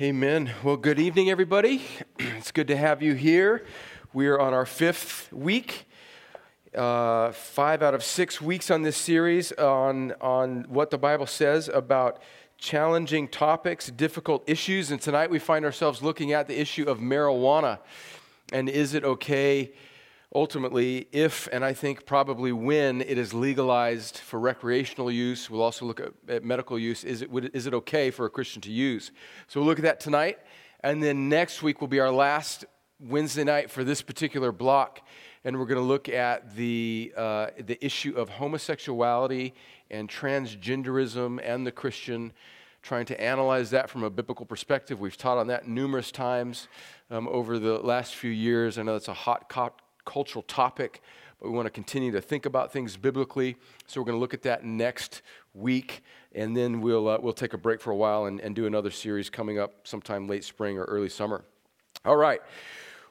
Amen. Well, good evening, everybody. It's good to have you here. We are on our fifth week, uh, five out of six weeks on this series on, on what the Bible says about challenging topics, difficult issues. And tonight we find ourselves looking at the issue of marijuana. And is it okay? Ultimately, if and I think probably when it is legalized for recreational use, we'll also look at, at medical use. Is it, would, is it okay for a Christian to use? So we'll look at that tonight. And then next week will be our last Wednesday night for this particular block. And we're going to look at the, uh, the issue of homosexuality and transgenderism and the Christian, trying to analyze that from a biblical perspective. We've taught on that numerous times um, over the last few years. I know that's a hot, cultural topic, but we want to continue to think about things biblically. So we're going to look at that next week, and then we'll, uh, we'll take a break for a while and, and do another series coming up sometime late spring or early summer. All right.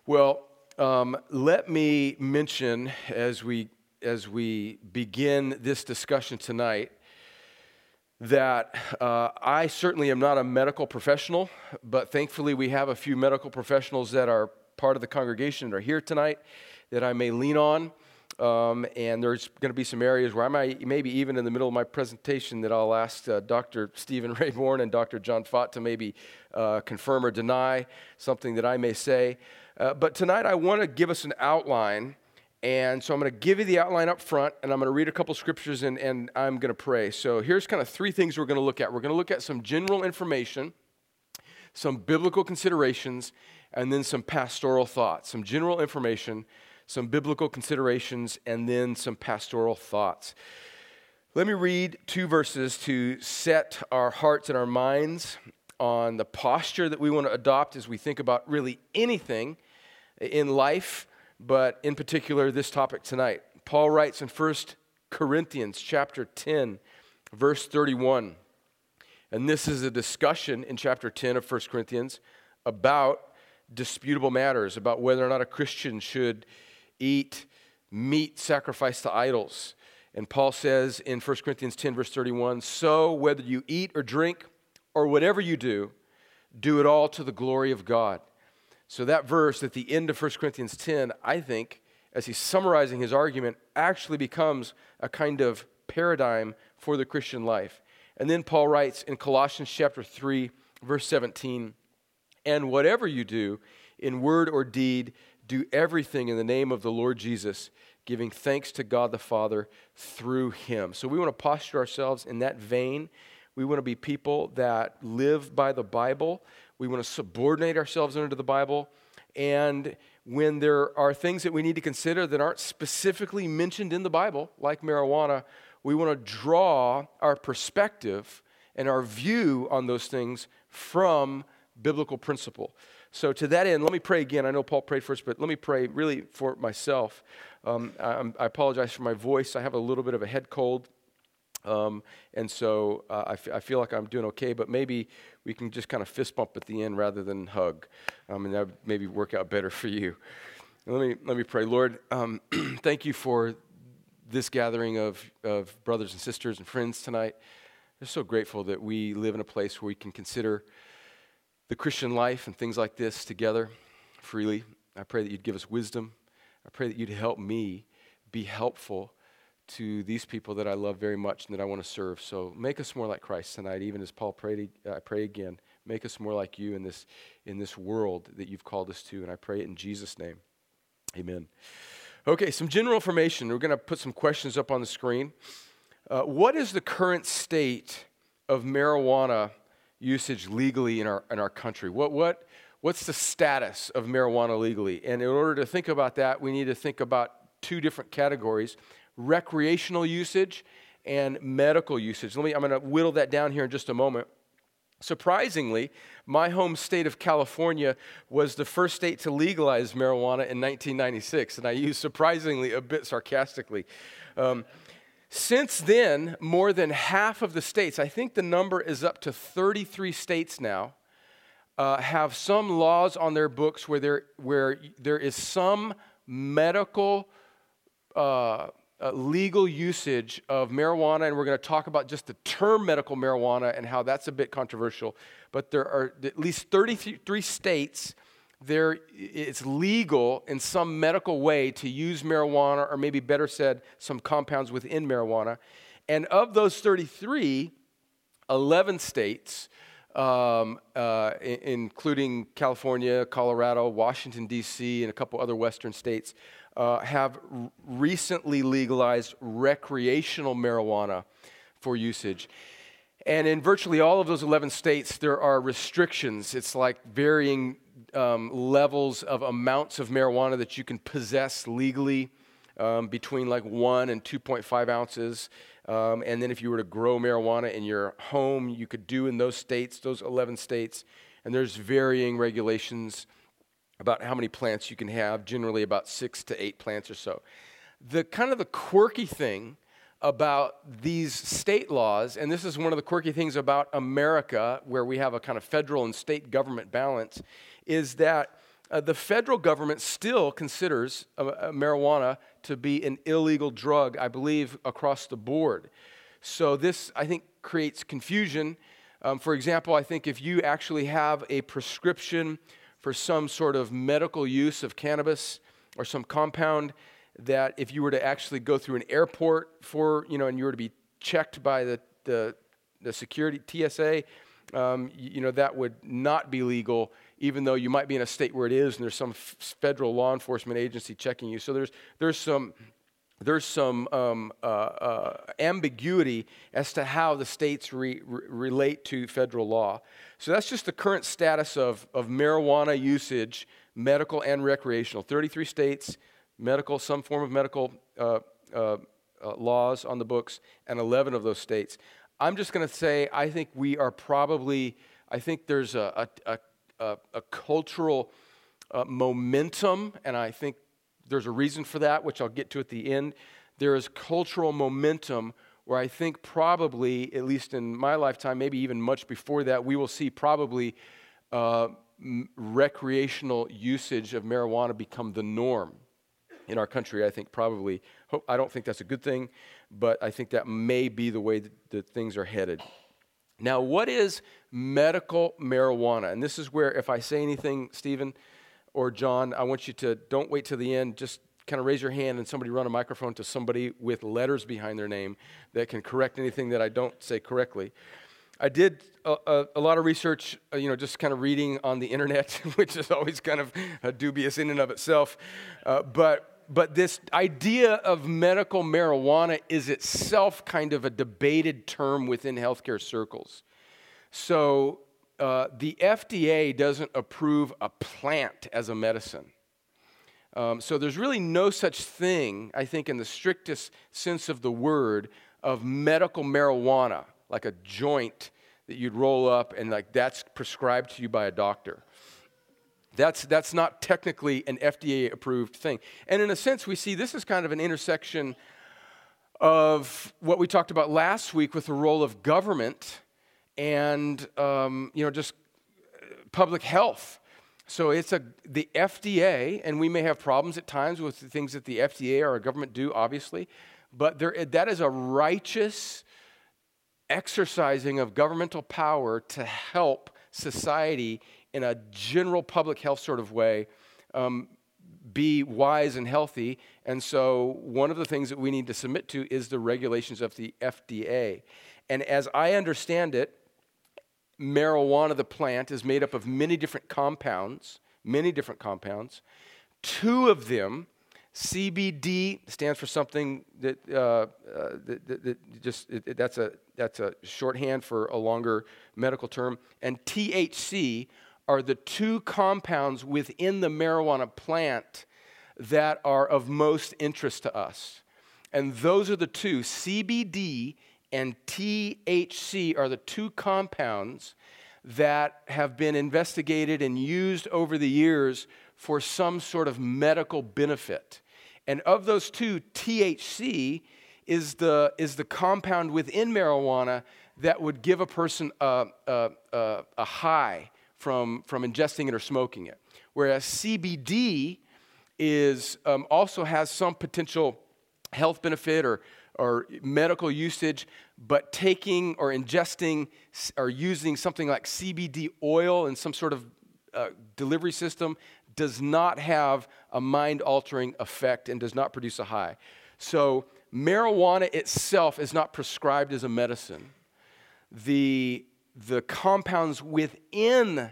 Well, um, let me mention as we as we begin this discussion tonight that uh, I certainly am not a medical professional, but thankfully we have a few medical professionals that are part of the congregation that are here tonight that I may lean on. Um, and there's going to be some areas where I might, maybe even in the middle of my presentation, that I'll ask uh, Dr. Stephen Rayborn and Dr. John Fott to maybe uh, confirm or deny something that I may say. Uh, but tonight I want to give us an outline. And so I'm going to give you the outline up front, and I'm going to read a couple scriptures, and, and I'm going to pray. So here's kind of three things we're going to look at. We're going to look at some general information, some biblical considerations, and then some pastoral thoughts. Some general information, some biblical considerations, and then some pastoral thoughts. Let me read two verses to set our hearts and our minds on the posture that we want to adopt as we think about really anything in life, but in particular this topic tonight. Paul writes in 1 Corinthians chapter 10, verse 31. And this is a discussion in chapter 10 of 1 Corinthians about disputable matters, about whether or not a Christian should eat meat sacrificed to idols. And Paul says in 1 Corinthians 10, verse 31 So whether you eat or drink or whatever you do, do it all to the glory of God. So that verse at the end of 1 Corinthians 10, I think, as he's summarizing his argument, actually becomes a kind of paradigm for the Christian life. And then Paul writes in Colossians chapter 3, verse 17, and whatever you do, in word or deed, do everything in the name of the Lord Jesus, giving thanks to God the Father through him. So we want to posture ourselves in that vein. We want to be people that live by the Bible. We want to subordinate ourselves under the Bible. And when there are things that we need to consider that aren't specifically mentioned in the Bible, like marijuana, we want to draw our perspective and our view on those things from biblical principle. So, to that end, let me pray again. I know Paul prayed first, but let me pray really for myself. Um, I, I, apologize for my voice. I have a little bit of a head cold. Um, and so uh, I, f- I feel like I'm doing okay, but maybe we can just kind of fist bump at the end rather than hug. Um, and that would maybe work out better for you. let me, let me pray. Lord, um, thank you for this gathering of, of brothers and sisters and friends tonight. I'm so grateful that we live in a place where we can consider the Christian life and things like this together freely. I pray that you'd give us wisdom. I pray that you'd help me be helpful to these people that I love very much and that I want to serve. So make us more like Christ tonight, even as Paul prayed. I pray again, make us more like you in this in this world that you've called us to. And I pray it in Jesus' name, Amen. Okay, some general information. We're going to put some questions up on the screen. Uh, what is the current state of marijuana usage legally in our, in our country? What, what, what's the status of marijuana legally? And in order to think about that, we need to think about two different categories recreational usage and medical usage. Let me, I'm going to whittle that down here in just a moment. Surprisingly, my home state of California was the first state to legalize marijuana in 1996, and I use surprisingly a bit sarcastically. Um, since then, more than half of the states, I think the number is up to 33 states now, uh, have some laws on their books where there, where there is some medical uh, uh, legal usage of marijuana, and we're going to talk about just the term medical marijuana and how that's a bit controversial. But there are at least 33 states there it's legal in some medical way to use marijuana, or maybe better said, some compounds within marijuana. And of those 33, 11 states, um, uh, including California, Colorado, Washington, D.C., and a couple other western states, uh, have r- recently legalized recreational marijuana for usage. And in virtually all of those 11 states, there are restrictions. It's like varying um, levels of amounts of marijuana that you can possess legally um, between like 1 and 2.5 ounces. Um, and then if you were to grow marijuana in your home, you could do in those states, those 11 states. And there's varying regulations about how many plants you can have, generally about six to eight plants or so. The kind of the quirky thing about these state laws, and this is one of the quirky things about America, where we have a kind of federal and state government balance, is that uh, the federal government still considers uh, uh, marijuana to be an illegal drug, I believe, across the board. So this, I think, creates confusion. Um, for example, I think if you actually have a prescription for some sort of medical use of cannabis or some compound that if you were to actually go through an airport for, you know, and you were to be checked by the, the, the security, TSA, um, you know, that would not be legal, even though you might be in a state where it is and there's some f- federal law enforcement agency checking you. So there's, there's some there's some um, uh, uh, ambiguity as to how the states re- re- relate to federal law. So that's just the current status of, of marijuana usage, medical and recreational. 33 states, medical, some form of medical uh, uh, uh laws on the books, and 11 of those states. I'm just going to say, I think we are probably, I think there's a, a, a, a cultural uh, momentum, and I think there's a reason for that, which I'll get to at the end. There is cultural momentum where I think probably, at least in my lifetime, maybe even much before that, we will see probably uh, m- recreational usage of marijuana become the norm in our country. I think probably, I don't think that's a good thing, but I think that may be the way that, that things are headed. Now, what is medical marijuana? And this is where, if I say anything, Stephen, or John, I want you to don't wait till the end. Just kind of raise your hand and somebody run a microphone to somebody with letters behind their name that can correct anything that I don't say correctly. I did a, a, a lot of research, uh, you know, just kind of reading on the internet, which is always kind of dubious in and of itself. Uh, but but this idea of medical marijuana is itself kind of a debated term within healthcare circles. So uh, the FDA doesn't approve a plant as a medicine. Um, so there's really no such thing, I think, in the strictest sense of the word, of medical marijuana, like a joint that you'd roll up and like that's prescribed to you by a doctor. That's, that's not technically an FDA approved thing. And in a sense, we see this is kind of an intersection of what we talked about last week with the role of government and um, you know just public health. So it's a the FDA, and we may have problems at times with the things that the FDA or our government do, obviously, but there, that is a righteous exercising of governmental power to help society in a general public health sort of way um, be wise and healthy. And so, one of the things that we need to submit to is the regulations of the FDA. And as I understand it, marijuana, the plant, is made up of many different compounds, many different compounds. Two of them, CBD, stands for something that, uh, uh, that, that, that, just it, that's a that's a shorthand for a longer medical term, and THC are the two compounds within the marijuana plant that are of most interest to us. And those are the two CBD and THC are the two compounds that have been investigated and used over the years for some sort of medical benefit. And of those two, THC is the, is the compound within marijuana that would give a person a, a, a, a high from, from ingesting it or smoking it. Whereas CBD is, um, also has some potential health benefit or, or medical usage, but taking or ingesting or using something like CBD oil in some sort of uh, delivery system does not have a mind altering effect and does not produce a high. So, marijuana itself is not prescribed as a medicine. The, the compounds within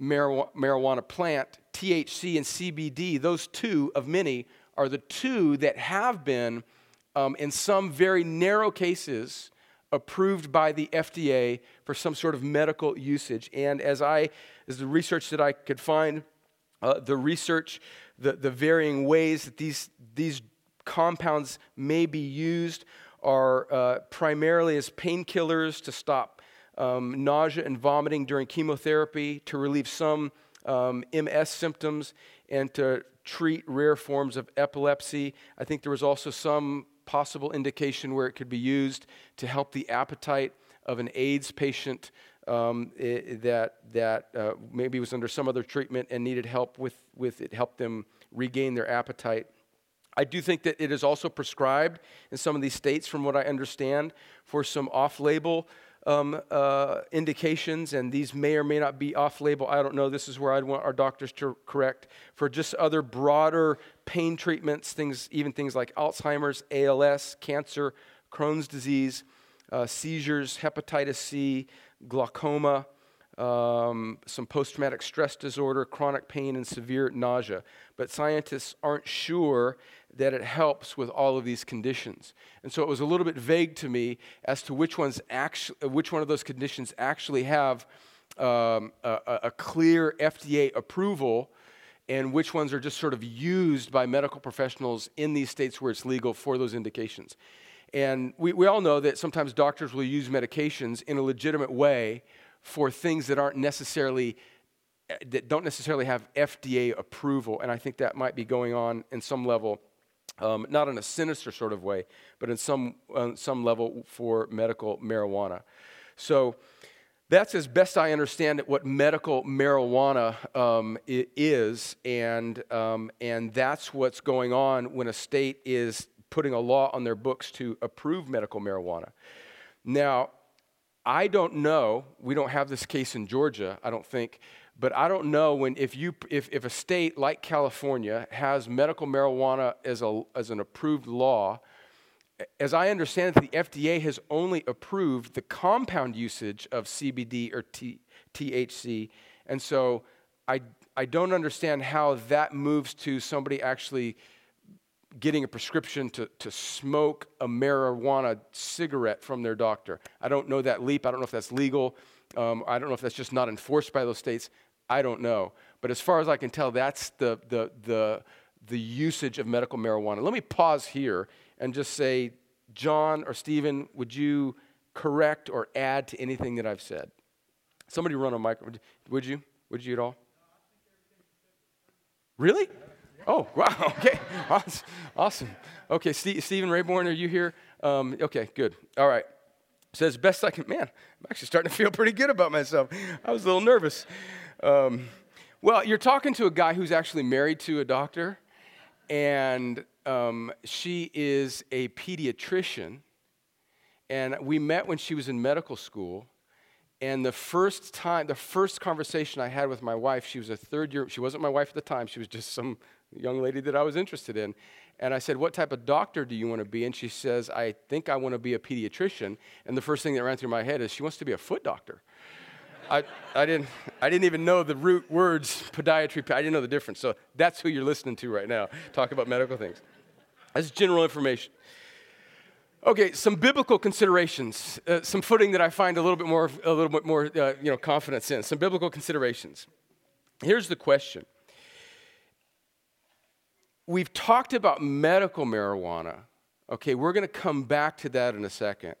marijuana plant, THC and CBD, those two of many, are the two that have been, um, in some very narrow cases, approved by the FDA for some sort of medical usage. And as I, as the research that I could find, uh, the research, the, the varying ways that these, these compounds may be used are uh, primarily as painkillers to stop um, nausea and vomiting during chemotherapy, to relieve some um, MS symptoms, and to treat rare forms of epilepsy. I think there was also some possible indication where it could be used to help the appetite of an AIDS patient um, it, that, that uh, maybe was under some other treatment and needed help with, with it, help them regain their appetite. I do think that it is also prescribed in some of these states, from what I understand, for some off label um, uh, indications, and these may or may not be off label. I don't know. This is where I'd want our doctors to correct. For just other broader pain treatments, things, even things like Alzheimer's, ALS, cancer, Crohn's disease, uh, seizures, hepatitis C, glaucoma, um, some post traumatic stress disorder, chronic pain, and severe nausea. But scientists aren't sure that it helps with all of these conditions. And so it was a little bit vague to me as to which, ones actually, which one of those conditions actually have um, a, a clear FDA approval and which ones are just sort of used by medical professionals in these states where it's legal for those indications. And we, we all know that sometimes doctors will use medications in a legitimate way for things that aren't necessarily that don't necessarily have FDA approval, and I think that might be going on in some level um, not in a sinister sort of way, but in some, uh, some level for medical marijuana. So that's as best I understand it, what medical marijuana um, is, and, um, and that's what's going on when a state is putting a law on their books to approve medical marijuana. Now, I don't know, we don't have this case in Georgia, I don't think, but I don't know when if you if, if a state like California has medical marijuana as a as an approved law, as I understand it, the FDA has only approved the compound usage of CBD or T, THC, and so I I don't understand how that moves to somebody actually getting a prescription to, to smoke a marijuana cigarette from their doctor. I don't know that leap. I don't know if that's legal. Um, I don't know if that's just not enforced by those states. I don't know. But as far as I can tell, that's the, the, the, the usage of medical marijuana. Let me pause here and just say, John or Stephen, would you correct or add to anything that I've said? Somebody run a microphone. Would you? Would you at all? Really? Oh, wow. Okay. Awesome. Okay, Stephen Rayborn, are you here? Um, okay, good. All right. Says, best I can. Man, I'm actually starting to feel pretty good about myself. I was a little nervous. Um, well, you're talking to a guy who's actually married to a doctor, and um, she is a pediatrician. And we met when she was in medical school. And the first time, the first conversation I had with my wife, she was a third year, she wasn't my wife at the time, she was just some young lady that I was interested in. And I said, What type of doctor do you want to be? And she says, I think I want to be a pediatrician. And the first thing that ran through my head is, She wants to be a foot doctor. I, I, didn't, I didn't even know the root words, podiatry, I didn't know the difference. So that's who you're listening to right now, talk about medical things. That's general information. Okay, some biblical considerations, uh, some footing that I find a little bit more, a little bit more, uh, you know, confidence in. Some biblical considerations. Here's the question: We've talked about medical marijuana. Okay, we're going to come back to that in a second.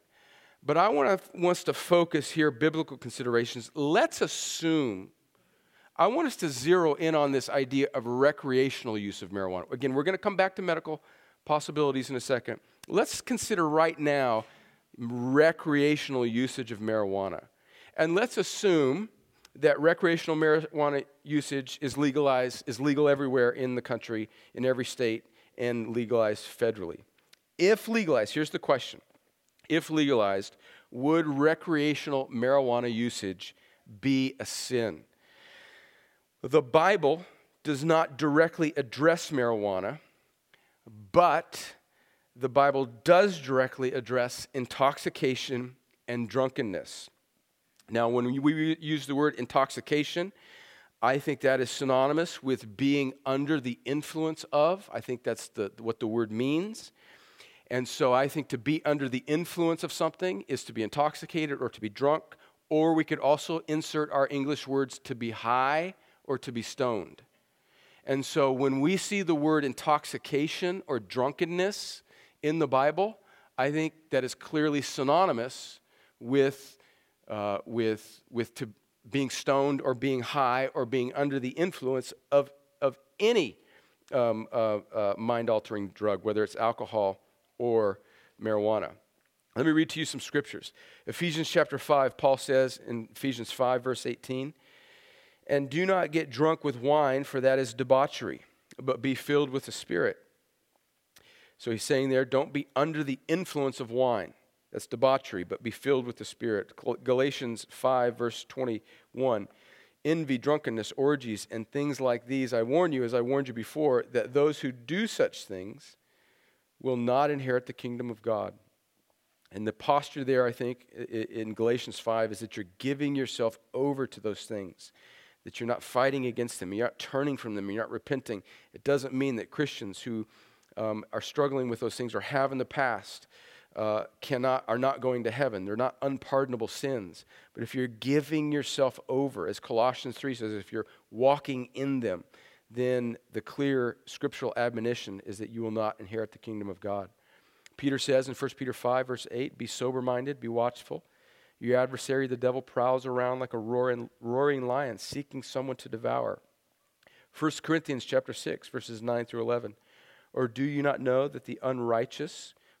But I want us to focus here biblical considerations. Let's assume, I want us to zero in on this idea of recreational use of marijuana. Again, we're going to come back to medical possibilities in a second. Let's consider right now recreational usage of marijuana. And let's assume that recreational marijuana usage is legalized, is legal everywhere in the country, in every state, and legalized federally. If legalized, here's the question if legalized, would recreational marijuana usage be a sin? The Bible does not directly address marijuana, but the Bible does directly address intoxication and drunkenness. Now, when we use the word intoxication, I think that is synonymous with being under the influence of. I think that's the, what the word means. And so I think to be under the influence of something is to be intoxicated or to be drunk, or we could also insert our English words to be high or to be stoned. And so when we see the word intoxication or drunkenness in the Bible, I think that is clearly synonymous with, uh, with, with to being stoned or being high or being under the influence of, of any um, uh, uh, mind altering drug, whether it's alcohol or marijuana. Let me read to you some scriptures. Ephesians chapter 5, Paul says in Ephesians 5, verse 18, And do not get drunk with wine, for that is debauchery, but be filled with the Spirit. So he's saying there, don't be under the influence of wine. That's debauchery, but be filled with the Spirit. Galatians 5, verse 21. Envy, drunkenness, orgies, and things like these. I warn you, as I warned you before, that those who do such things will not inherit the kingdom of God. And the posture there, I think, in Galatians 5 is that you're giving yourself over to those things, that you're not fighting against them, you're not turning from them, you're not repenting. It doesn't mean that Christians who um, are struggling with those things or have in the past uh, cannot, are not going to heaven. They're not unpardonable sins. But if you're giving yourself over, as Colossians 3 says, if you're walking in them, then the clear scriptural admonition is that you will not inherit the kingdom of God. Peter says in 1 Peter 5, verse 8, Be sober minded, be watchful. Your adversary, the devil, prowls around like a roaring, roaring lion, seeking someone to devour. 1 Corinthians chapter 6, verses 9 through 11. Or do you not know that the unrighteous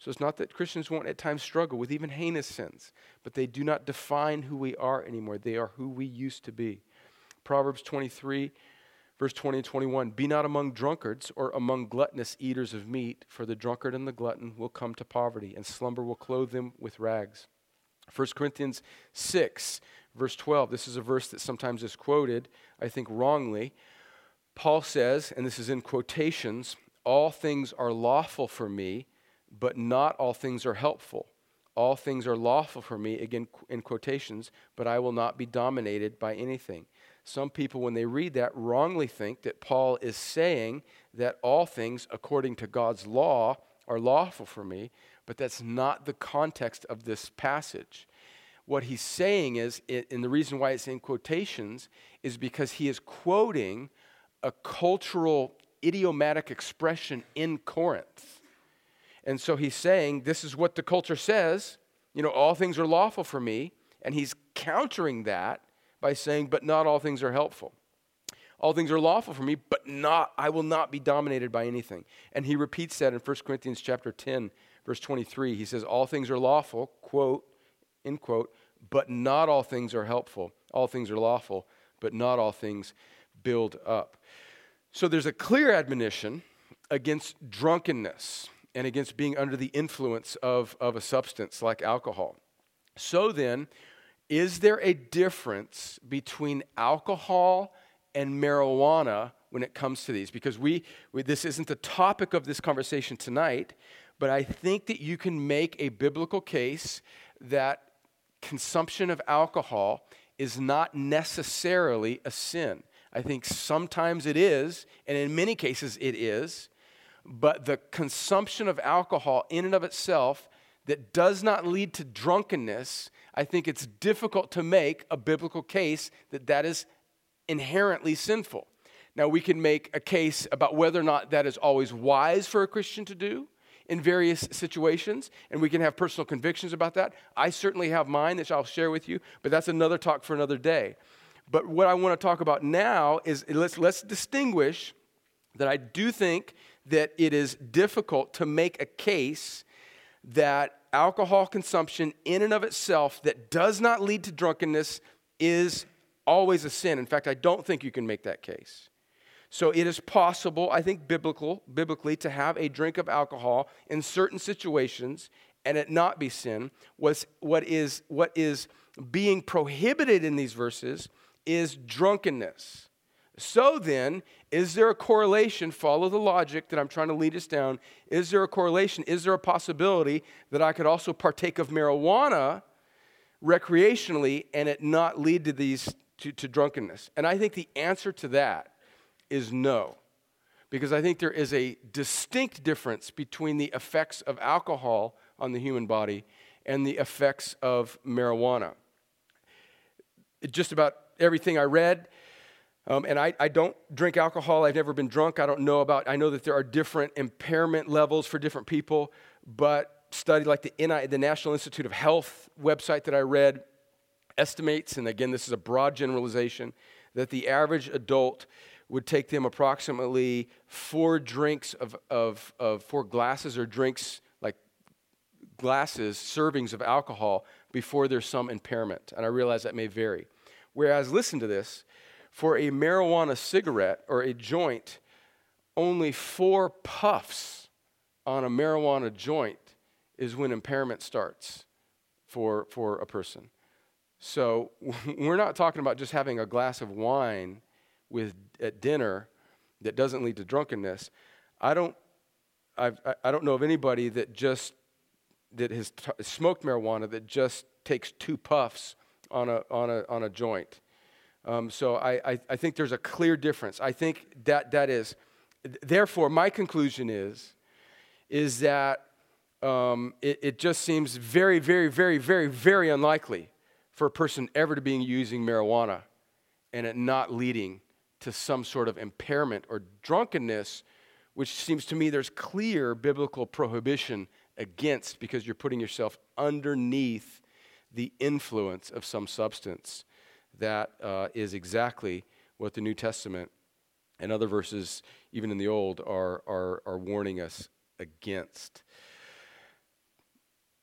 So it's not that Christians won't at times struggle with even heinous sins, but they do not define who we are anymore. They are who we used to be. Proverbs 23 Verse 20 and 21 Be not among drunkards or among gluttonous eaters of meat, for the drunkard and the glutton will come to poverty, and slumber will clothe them with rags. 1 Corinthians 6, verse 12. This is a verse that sometimes is quoted, I think wrongly. Paul says, and this is in quotations, All things are lawful for me, but not all things are helpful. All things are lawful for me, again in quotations, but I will not be dominated by anything. Some people, when they read that, wrongly think that Paul is saying that all things, according to God's law, are lawful for me, but that's not the context of this passage. What he's saying is, and the reason why it's in quotations is because he is quoting a cultural idiomatic expression in Corinth. And so he's saying, This is what the culture says. You know, all things are lawful for me. And he's countering that by saying, But not all things are helpful. All things are lawful for me, but not I will not be dominated by anything. And he repeats that in 1 Corinthians chapter 10, verse 23. He says, All things are lawful, quote, end quote, but not all things are helpful. All things are lawful, but not all things build up. So there's a clear admonition against drunkenness and against being under the influence of, of a substance like alcohol. So then, is there a difference between alcohol and marijuana when it comes to these? Because we, we, this isn't the topic of this conversation tonight, but I think that you can make a biblical case that consumption of alcohol is not necessarily a sin. I think sometimes it is, and in many cases it is, but the consumption of alcohol in and of itself that does not lead to drunkenness, I think it's difficult to make a biblical case that that is inherently sinful. Now, we can make a case about whether or not that is always wise for a Christian to do in various situations, and we can have personal convictions about that. I certainly have mine that I'll share with you, but that's another talk for another day. But what I want to talk about now is let's, let's distinguish that I do think that it is difficult to make a case that alcohol consumption in and of itself that does not lead to drunkenness is always a sin. In fact, I don't think you can make that case. So it is possible, I think biblical, biblically, to have a drink of alcohol in certain situations and it not be sin. What's, what, is, what is being prohibited in these verses is drunkenness. So then, is there a correlation? Follow the logic that I'm trying to lead us down. Is there a correlation? Is there a possibility that I could also partake of marijuana recreationally and it not lead to these to, to drunkenness? And I think the answer to that is no. Because I think there is a distinct difference between the effects of alcohol on the human body and the effects of marijuana. Just about everything I read, um, and I, I don't drink alcohol. I've never been drunk. I don't know about, I know that there are different impairment levels for different people, but study like the, NI, the National Institute of Health website that I read estimates, and again, this is a broad generalization, that the average adult would take them approximately four drinks of, of, of four glasses or drinks, like glasses, servings of alcohol before there's some impairment. And I realize that may vary. Whereas, listen to this for a marijuana cigarette or a joint, only four puffs on a marijuana joint is when impairment starts for, for a person. So we're not talking about just having a glass of wine with at dinner that doesn't lead to drunkenness. I don't, I've, I don't know of anybody that just that has t- smoked marijuana that just takes two puffs on a on a on a joint. Um, so I, I, I think there's a clear difference. I think that that is. Therefore, my conclusion is is that um, it, it just seems very, very, very, very, very unlikely for a person ever to be using marijuana and it not leading to some sort of impairment or drunkenness, which seems to me there's clear biblical prohibition against because you're putting yourself underneath the influence of some substance. That uh, is exactly what the New Testament and other verses, even in the Old, are, are, are warning us against.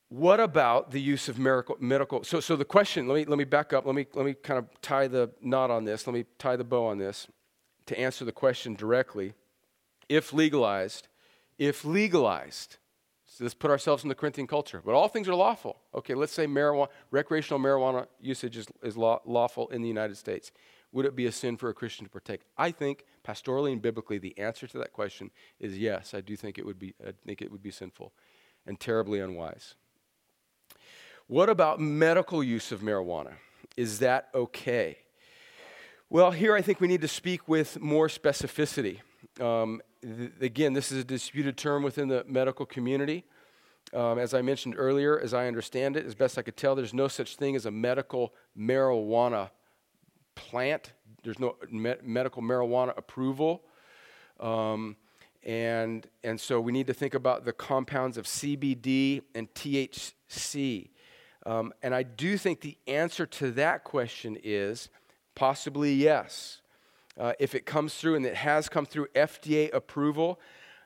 What about the use of miracle, medical? So, so the question, let me, let me back up. Let me, let me kind of tie the knot on this. Let me tie the bow on this to answer the question directly. If legalized, if legalized, so let's put ourselves in the Corinthian culture, but all things are lawful. Okay, let's say marijuana, recreational marijuana usage is, is law, lawful in the United States. Would it be a sin for a Christian to partake? I think, pastorally and biblically, the answer to that question is yes. I do think it would be, I think it would be sinful and terribly unwise. What about medical use of marijuana? Is that okay? Well, here I think we need to speak with more specificity. Um, th- again, this is a disputed term within the medical community. Um, as I mentioned earlier, as I understand it, as best I could tell, there's no such thing as a medical marijuana plant. There's no me- medical marijuana approval. Um, and, and so we need to think about the compounds of CBD and THC. Um, and I do think the answer to that question is possibly yes. Uh, if it comes through, and it has come through FDA approval,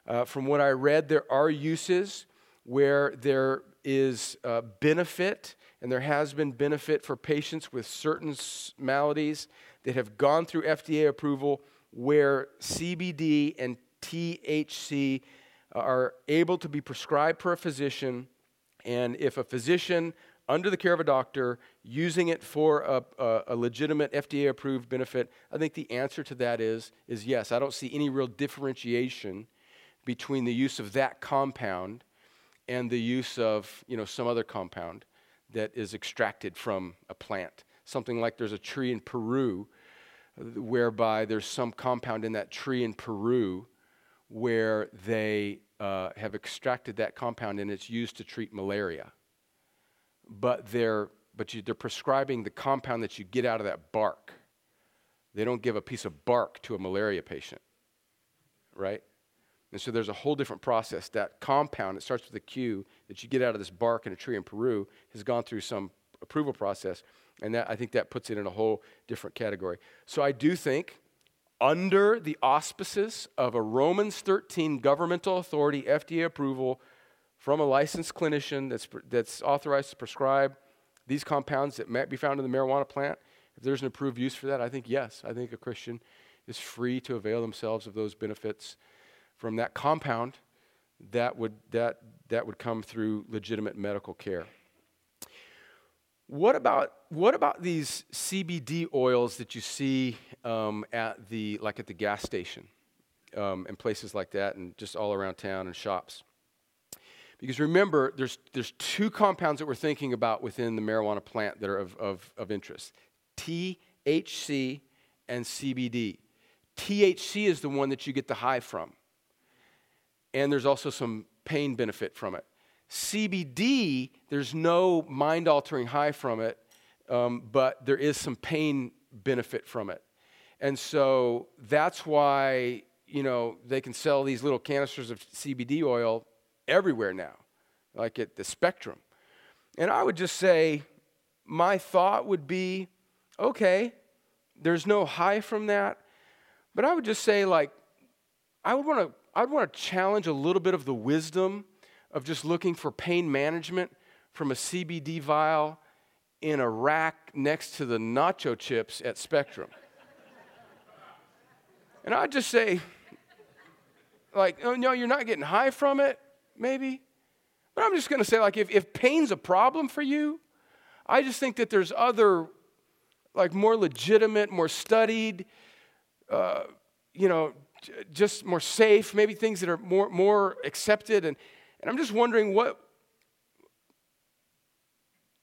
uh, from what I read, there are uses where there is uh, benefit, and there has been benefit for patients with certain maladies that have gone through FDA approval where CBD and THC are able to be prescribed per physician. And if a physician under the care of a doctor, using it for a, a, a legitimate FDA approved benefit? I think the answer to that is, is yes. I don't see any real differentiation between the use of that compound and the use of you know, some other compound that is extracted from a plant. Something like there's a tree in Peru whereby there's some compound in that tree in Peru where they uh, have extracted that compound and it's used to treat malaria but they're but you, they're prescribing the compound that you get out of that bark. They don't give a piece of bark to a malaria patient, right? And so there's a whole different process. That compound, it starts with a Q, that you get out of this bark in a tree in Peru, has gone through some approval process. And that, I think that puts it in a whole different category. So I do think, under the auspices of a Romans 13 governmental authority, FDA approval from a licensed clinician that's, that's authorized to prescribe these compounds that might be found in the marijuana plant, if there's an approved use for that, I think yes, I think a Christian is free to avail themselves of those benefits from that compound that would, that, that would come through legitimate medical care. What about, what about these CBD oils that you see um, at the, like at the gas station um, and places like that and just all around town and shops? Because remember, there's, there's two compounds that we're thinking about within the marijuana plant that are of, of, of interest THC and CBD. THC is the one that you get the high from, and there's also some pain benefit from it. CBD, there's no mind altering high from it, um, but there is some pain benefit from it. And so that's why, you know, they can sell these little canisters of CBD oil everywhere now, like at the spectrum. And I would just say, my thought would be okay, there's no high from that. But I would just say, like, I would want to I'd want to challenge a little bit of the wisdom of just looking for pain management from a CBD vial in a rack next to the nacho chips at Spectrum. and I'd just say, like, oh, no, you're not getting high from it, maybe. But I'm just going to say, like, if, if pain's a problem for you, I just think that there's other, like, more legitimate, more studied, uh, you know, j- just more safe, maybe things that are more, more accepted. And, and I'm just wondering what,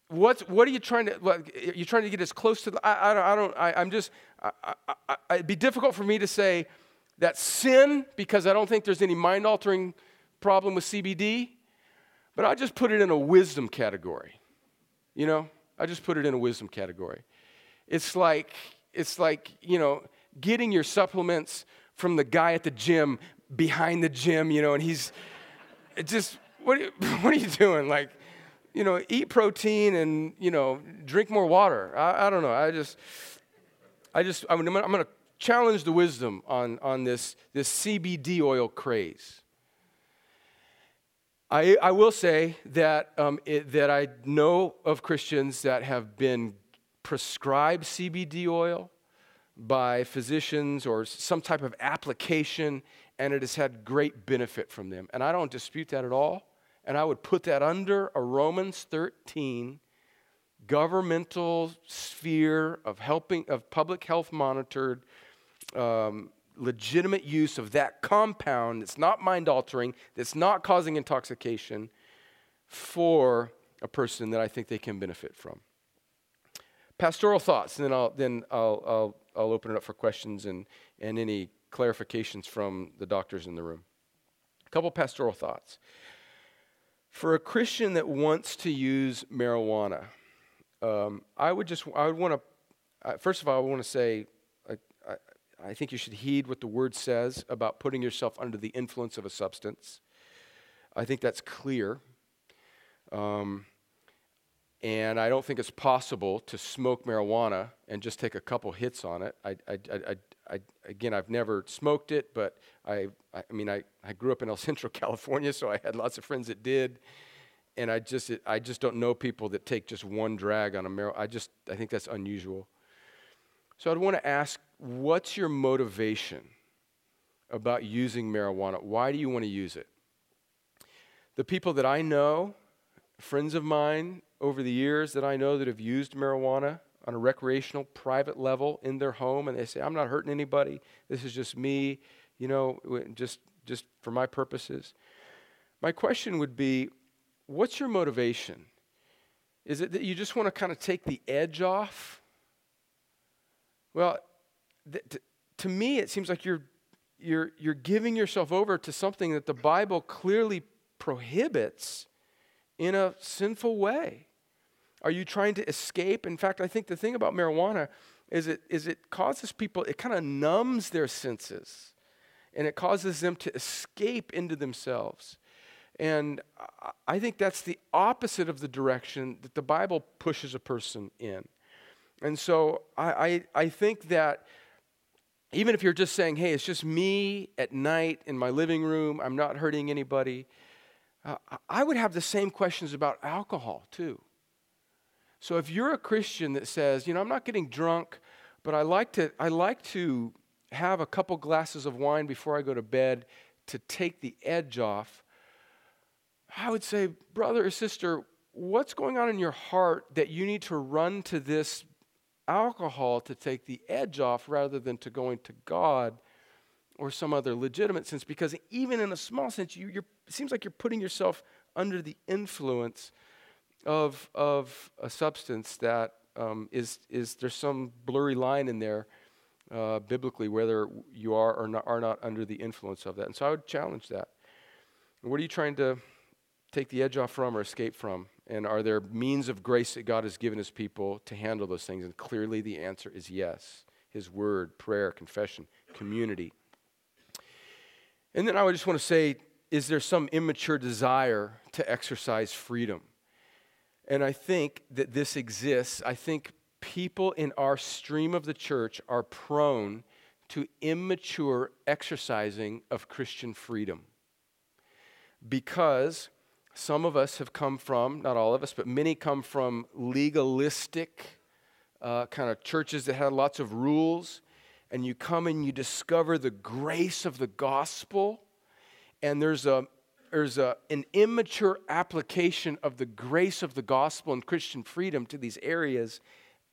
what's, what are you trying to, what, you're trying to get as close to the, I, I don't, I don't I, am just, I, I, I, it'd be difficult for me to say that sin because I don't think there's any mind altering problem with CBD, but I just put it in a wisdom category. You know, I just put it in a wisdom category. It's like, it's like, you know, getting your supplements from the guy at the gym behind the gym, you know, and he's just, what are you, what are you doing? Like, you know, eat protein and, you know, drink more water. I, I don't know. I just, I just, I'm, I'm going to challenge the wisdom on, on this, this CBD oil craze. I, I will say that, um, it, that I know of Christians that have been prescribed CBD oil by physicians or some type of application, and it has had great benefit from them. And I don't dispute that at all. And I would put that under a Romans 13 governmental sphere of helping, of public health monitored, um, legitimate use of that compound that's not mind altering, that's not causing intoxication for a person that I think they can benefit from. Pastoral thoughts, and then I'll, then I'll, I'll I'll open it up for questions and, and any clarifications from the doctors in the room. A couple pastoral thoughts. For a Christian that wants to use marijuana, um, I would just, I would want to, first of all, I want to say, I, think you should heed what the word says about putting yourself under the influence of a substance. I think that's clear. Um, and I don't think it's possible to smoke marijuana and just take a couple hits on it. I, I, I, I again, I've never smoked it, but I, I mean, I, I grew up in El Centro, California, so I had lots of friends that did. And I just, I just don't know people that take just one drag on a marijuana. I just, I think that's unusual. So I'd want to ask, what's your motivation about using marijuana? Why do you want to use it? The people that I know, friends of mine, over the years that I know that have used marijuana on a recreational, private level in their home, and they say, I'm not hurting anybody. This is just me, you know, just, just for my purposes. My question would be what's your motivation? Is it that you just want to kind of take the edge off? Well, th- t- to me, it seems like you're, you're, you're giving yourself over to something that the Bible clearly prohibits in a sinful way. Are you trying to escape? In fact, I think the thing about marijuana is it, is it causes people, it kind of numbs their senses. and it causes them to escape into themselves. And I think that's the opposite of the direction that the Bible pushes a person in. And so I, I, I think that even if you're just saying, hey, it's just me at night in my living room, I'm not hurting anybody, uh, I would have the same questions about alcohol too. So if you're a Christian that says, you know, I'm not getting drunk, but I like to, I like to have a couple glasses of wine before I go to bed to take the edge off, I would say, brother or sister, what's going on in your heart that you need to run to this alcohol to take the edge off rather than to going to God or some other legitimate sense? Because even in a small sense, you, it seems like you're putting yourself under the influence of, of a substance that um, is is there's some blurry line in there uh, biblically whether you are or not, are not under the influence of that. And so I would challenge that. What are you trying to take the edge off from or escape from? And are there means of grace that God has given his people to handle those things? And clearly the answer is yes. His word, prayer, confession, community. And then I would just want to say is there some immature desire to exercise freedom? And I think that this exists. I think people in our stream of the church are prone to immature exercising of Christian freedom. Because some of us have come from, not all of us, but many come from legalistic uh, kind of churches that had lots of rules. And you come and you discover the grace of the gospel, and there's a there's a, an immature application of the grace of the gospel and Christian freedom to these areas.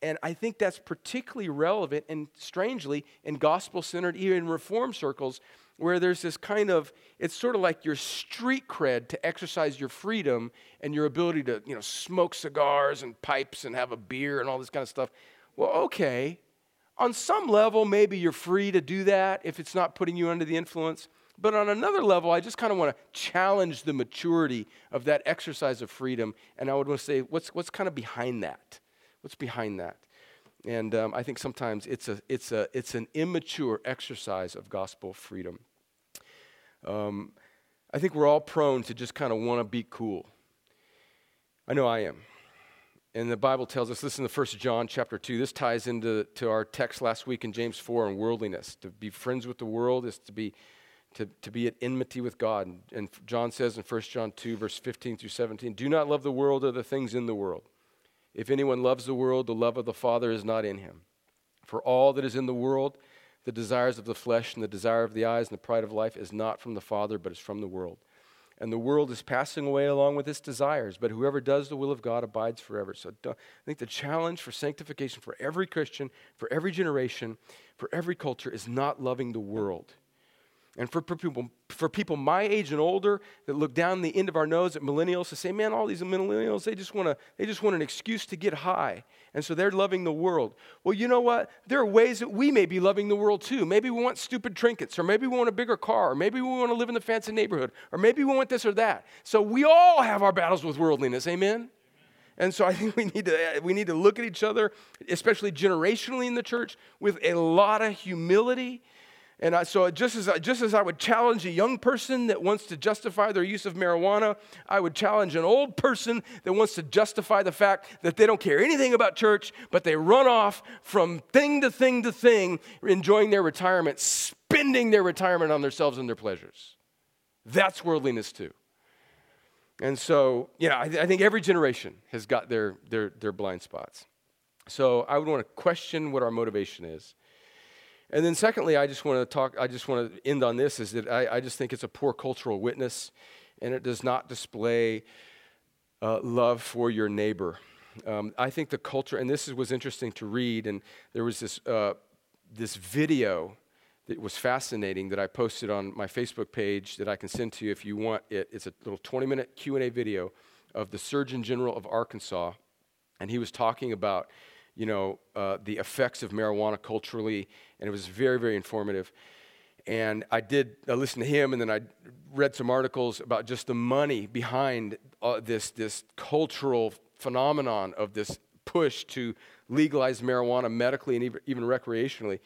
And I think that's particularly relevant and strangely in gospel centered, even reform circles, where there's this kind of, it's sort of like your street cred to exercise your freedom and your ability to, you know, smoke cigars and pipes and have a beer and all this kind of stuff. Well, okay. On some level, maybe you're free to do that if it's not putting you under the influence. But on another level, I just kind of want to challenge the maturity of that exercise of freedom. And I would want to say, what's, what's kind of behind that? What's behind that? And um, I think sometimes it's, a, it's, a, it's an immature exercise of gospel freedom. Um, I think we're all prone to just kind of want to be cool. I know I am. And the Bible tells us, listen the first John chapter 2. This ties into to our text last week in James 4 on worldliness. To be friends with the world is to be to, to be at enmity with God. And John says in 1 John 2, verse 15 through 17, Do not love the world or the things in the world. If anyone loves the world, the love of the Father is not in him. For all that is in the world, the desires of the flesh and the desire of the eyes and the pride of life is not from the Father, but is from the world. And the world is passing away along with its desires, but whoever does the will of God abides forever. So I think the challenge for sanctification for every Christian, for every generation, for every culture is not loving the world and for people, for people my age and older that look down the end of our nose at millennials to say, man, all these millennials, they just want to, they just want an excuse to get high. And so they're loving the world. Well, you know what? There are ways that we may be loving the world too. Maybe we want stupid trinkets, or maybe we want a bigger car, or maybe we want to live in the fancy neighborhood, or maybe we want this or that. So we all have our battles with worldliness. Amen? And so I think we need to we need to look at each other, especially generationally in the church, with a lot of humility and I, so just as, I, just as I would challenge a young person that wants to justify their use of marijuana, I would challenge an old person that wants to justify the fact that they don't care anything about church, but they run off from thing to thing to thing, enjoying their retirement, spending their retirement on themselves and their pleasures. That's worldliness too. And so, yeah, I, I think every generation has got their, their, their blind spots. So I would want to question what our motivation is. And then, secondly, I just want to talk, I just want to end on this is that I, I just think it's a poor cultural witness and it does not display uh, love for your neighbor. Um, I think the culture, and this was interesting to read, and there was this, uh, this video that was fascinating that I posted on my Facebook page that I can send to you if you want it. It's a little 20 minute Q&A video of the Surgeon General of Arkansas, and he was talking about you know, uh, the effects of marijuana culturally, and it was very, very informative. And I did I listened to him, and then I read some articles about just the money behind uh, this, this cultural phenomenon of this push to legalize marijuana medically and even, even recreationally.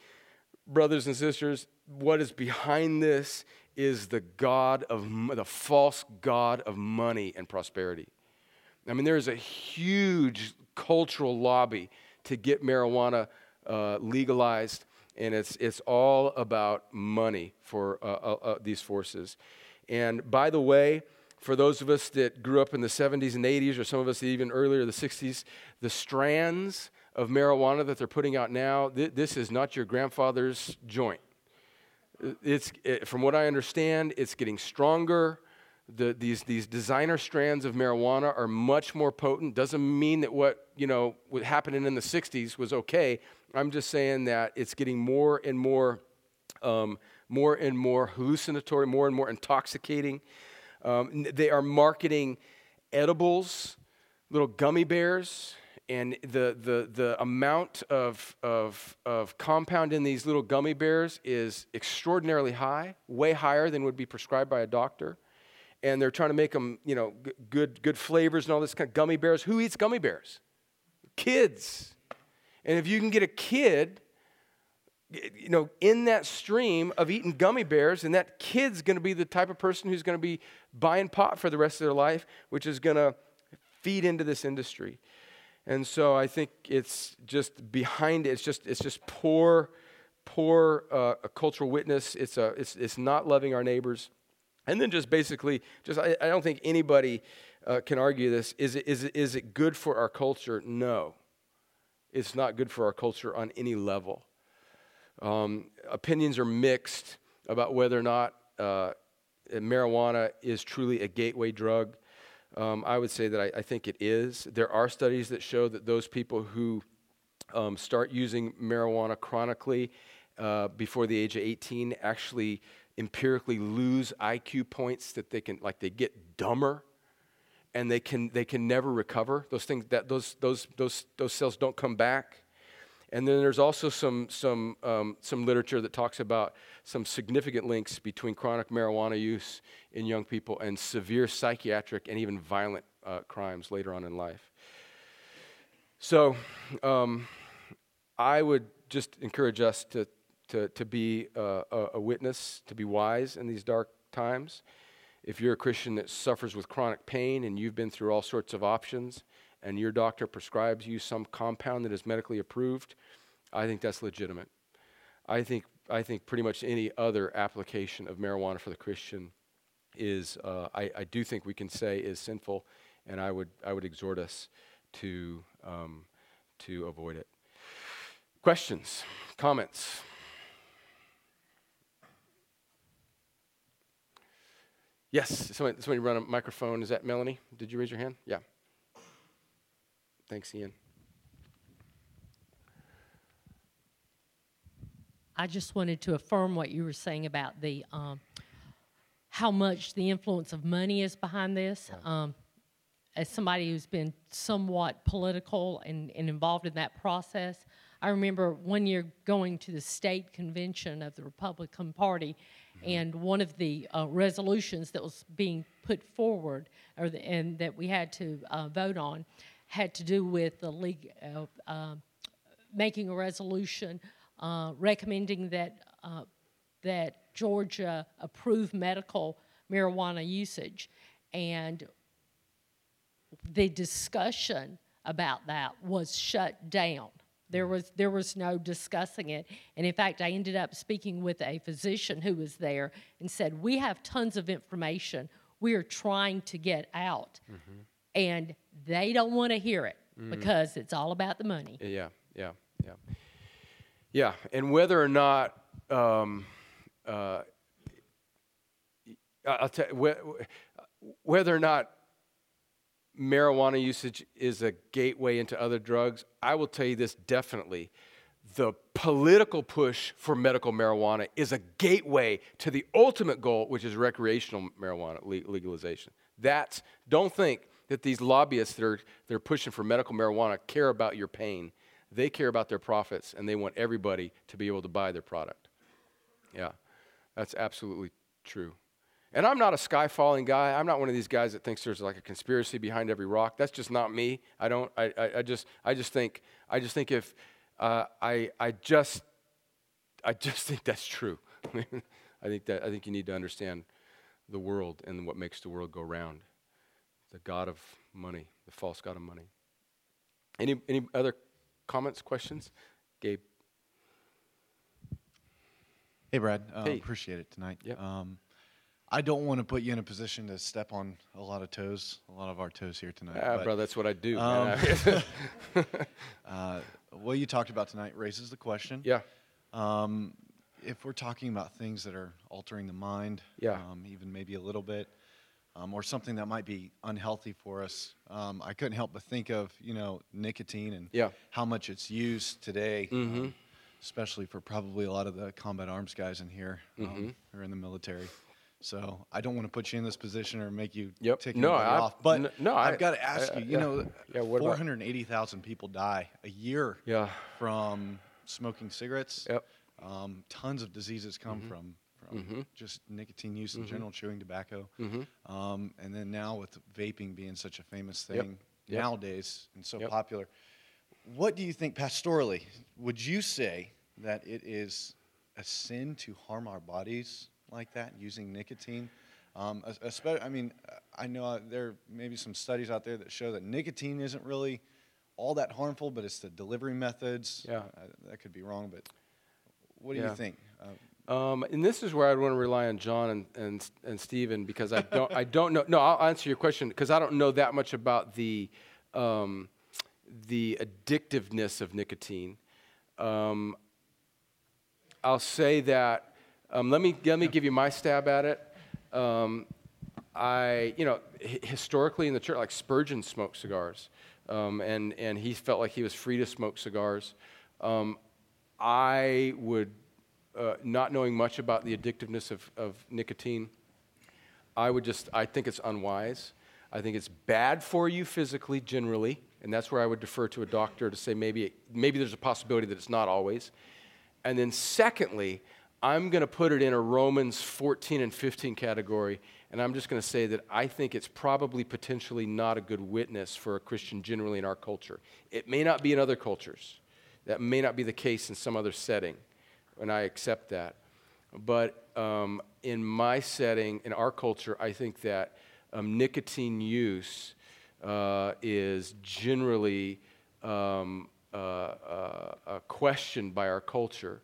Brothers and sisters, what is behind this is the God of the false God of money and prosperity. I mean, there is a huge cultural lobby to get marijuana uh, legalized, and it's, it's all about money for uh, uh, uh these forces. And by the way, for those of us that grew up in the 70s and 80s, or some of us even earlier, the 60s, the strands of marijuana that they're putting out now, th- this is not your grandfather's joint. It's, it, from what I understand, it's getting stronger. The, these, these designer strands of marijuana are much more potent. Doesn't mean that what, you know, what happened in the 60s was okay. I'm just saying that it's getting more and more, um, more and more hallucinatory, more and more intoxicating. Um, they are marketing edibles, little gummy bears, and the, the, the amount of, of, of compound in these little gummy bears is extraordinarily high, way higher than would be prescribed by a doctor. And they're trying to make them, you know, g- good, good flavors and all this kind of gummy bears. Who eats gummy bears? Kids. And if you can get a kid, you know, in that stream of eating gummy bears, and that kid's going to be the type of person who's going to be buying pot for the rest of their life, which is going to feed into this industry. And so I think it's just behind it, it's just, it's just poor, poor uh, cultural witness. It's, a, it's, it's not loving our neighbors. And then just basically, just I, I don't think anybody uh, can argue this. Is it, is, it, is it good for our culture? No. It's not good for our culture on any level. Um, opinions are mixed about whether or not uh, marijuana is truly a gateway drug. Um, I would say that I, I, think it is. There are studies that show that those people who um, start using marijuana chronically uh, before the age of 18 actually empirically lose IQ points that they can, like they get dumber and they can, they can never recover. Those things, that, those, those, those, those cells don't come back. And then there's also some, some, um, some literature that talks about some significant links between chronic marijuana use in young people and severe psychiatric and even violent uh, crimes later on in life. So um, I would just encourage us to, to, to be uh, a, a witness, to be wise in these dark times. If you're a Christian that suffers with chronic pain and you've been through all sorts of options, and your doctor prescribes you some compound that is medically approved, I think that's legitimate. I think, I think pretty much any other application of marijuana for the Christian is, uh, I, I, do think we can say is sinful, and I would, I would exhort us to, um, to avoid it. Questions, comments? Yes, somebody, somebody run a microphone. Is that Melanie? Did you raise your hand? Yeah. Thanks, Ian. I just wanted to affirm what you were saying about the um, how much the influence of money is behind this. Um, as somebody who's been somewhat political and, and, involved in that process, I remember one year going to the state convention of the Republican Party. And one of the uh, resolutions that was being put forward, or the, and that we had to uh, vote on, had to do with the league uh, uh, making a resolution uh, recommending that uh, that Georgia approve medical marijuana usage, and the discussion about that was shut down. There was there was no discussing it, and in fact, I ended up speaking with a physician who was there and said, "We have tons of information we are trying to get out." Mm-hmm and they don't want to hear it mm. because it's all about the money. Yeah, yeah, yeah. Yeah, and whether or not, um, uh, I'll tell you, whether or not marijuana usage is a gateway into other drugs, I will tell you this definitely. The political push for medical marijuana is a gateway to the ultimate goal, which is recreational marijuana legalization. That's, don't think that these lobbyists that are, that are pushing for medical marijuana care about your pain. They care about their profits and they want everybody to be able to buy their product. Yeah, that's absolutely true. And I'm not a sky falling guy. I'm not one of these guys that thinks there's like a conspiracy behind every rock. That's just not me. I don't. I, I, I just. I just think. I just think if uh, I. I just. I just think that's true. I think that I think you need to understand the world and what makes the world go round. The God of money, the false God of money. Any any other comments, questions? Gabe. Hey, Brad. Uh, Hey. Appreciate it tonight. Yep. Um, I don't want to put you in a position to step on a lot of toes, a lot of our toes here tonight. Ah, but, bro, that's what I do. um, uh, what you talked about tonight raises the question. yeah. Um, if we're talking about things that are altering the mind, Yeah. um, even maybe a little bit, um, or something that might be unhealthy for us, um, I couldn't help but think of you know nicotine and Yeah. how much it's used today, um, especially for probably a lot of the combat arms guys in here who are in the military. So I don't want to put you in this position or make you Yep. take No, I- off. But n- no, I've I- got to ask I- you. You yeah. know, Yeah, 480,000 people die a year Yeah. from smoking cigarettes. Yep. Um, tons of diseases come from from Mhm. just nicotine use in general, chewing tobacco, Mhm. um, and then now with vaping being such a famous thing Yep. nowadays and so Yep. popular. What do you think, pastorally? Would you say that it is a sin to harm our bodies like that using nicotine? Um, I mean, I know there may be some studies out there that show that nicotine isn't really all that harmful, but it's the delivery methods. Yeah. Uh, that could be wrong, but what do Yeah. you think? Uh, Um, and this is where I'd want to rely on John and, and, and Stephen because I don't, I don't know. No, I'll answer your question because I don't know that much about the, um, the addictiveness of nicotine. Um, I'll say that, um, let, me, let me give you my stab at it. Um, I, you know, hi- historically in the church, like Spurgeon smoked cigars, um, and, and he felt like he was free to smoke cigars. Um, I would, uh, not knowing much about the addictiveness of, of nicotine, I would just, I think it's unwise. I think it's bad for you physically, generally, and that's where I would defer to a doctor to say maybe, maybe there's a possibility that it's not always. And then, secondly, I'm going to put it in a Romans 14 and 15 category, and I'm just going to say that I think it's probably potentially not a good witness for a Christian generally in our culture. It may not be in other cultures, that may not be the case in some other setting, and I accept that. But um, in my setting, in our culture, I think that um, nicotine use uh, is generally um, uh, uh, uh, questioned by our culture.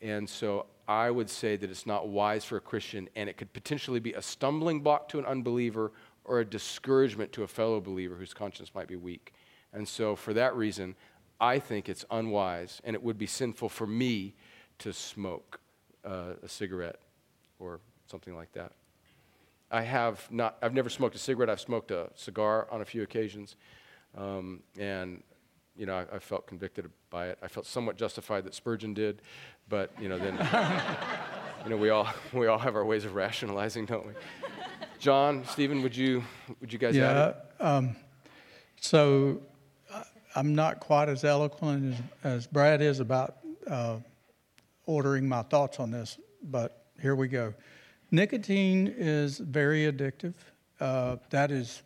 And so I would say that it's not wise for a Christian, and it could potentially be a stumbling block to an unbeliever or a discouragement to a fellow believer whose conscience might be weak. And so, for that reason, I think it's unwise, and it would be sinful for me to smoke uh, a cigarette or something like that. I have not, I've never smoked a cigarette. I've smoked a cigar on a few occasions. Um, and, you know, I, I felt convicted by it. I felt somewhat justified that Spurgeon did, but, you know, then, you know, we all, we all have our ways of rationalizing, don't we? John, Stephen, would you, would you guys add Yeah. Um, so I- I'm not quite as eloquent as, as Brad is about uh, ordering my thoughts on this, but here we go. Nicotine is very addictive. Uh, that is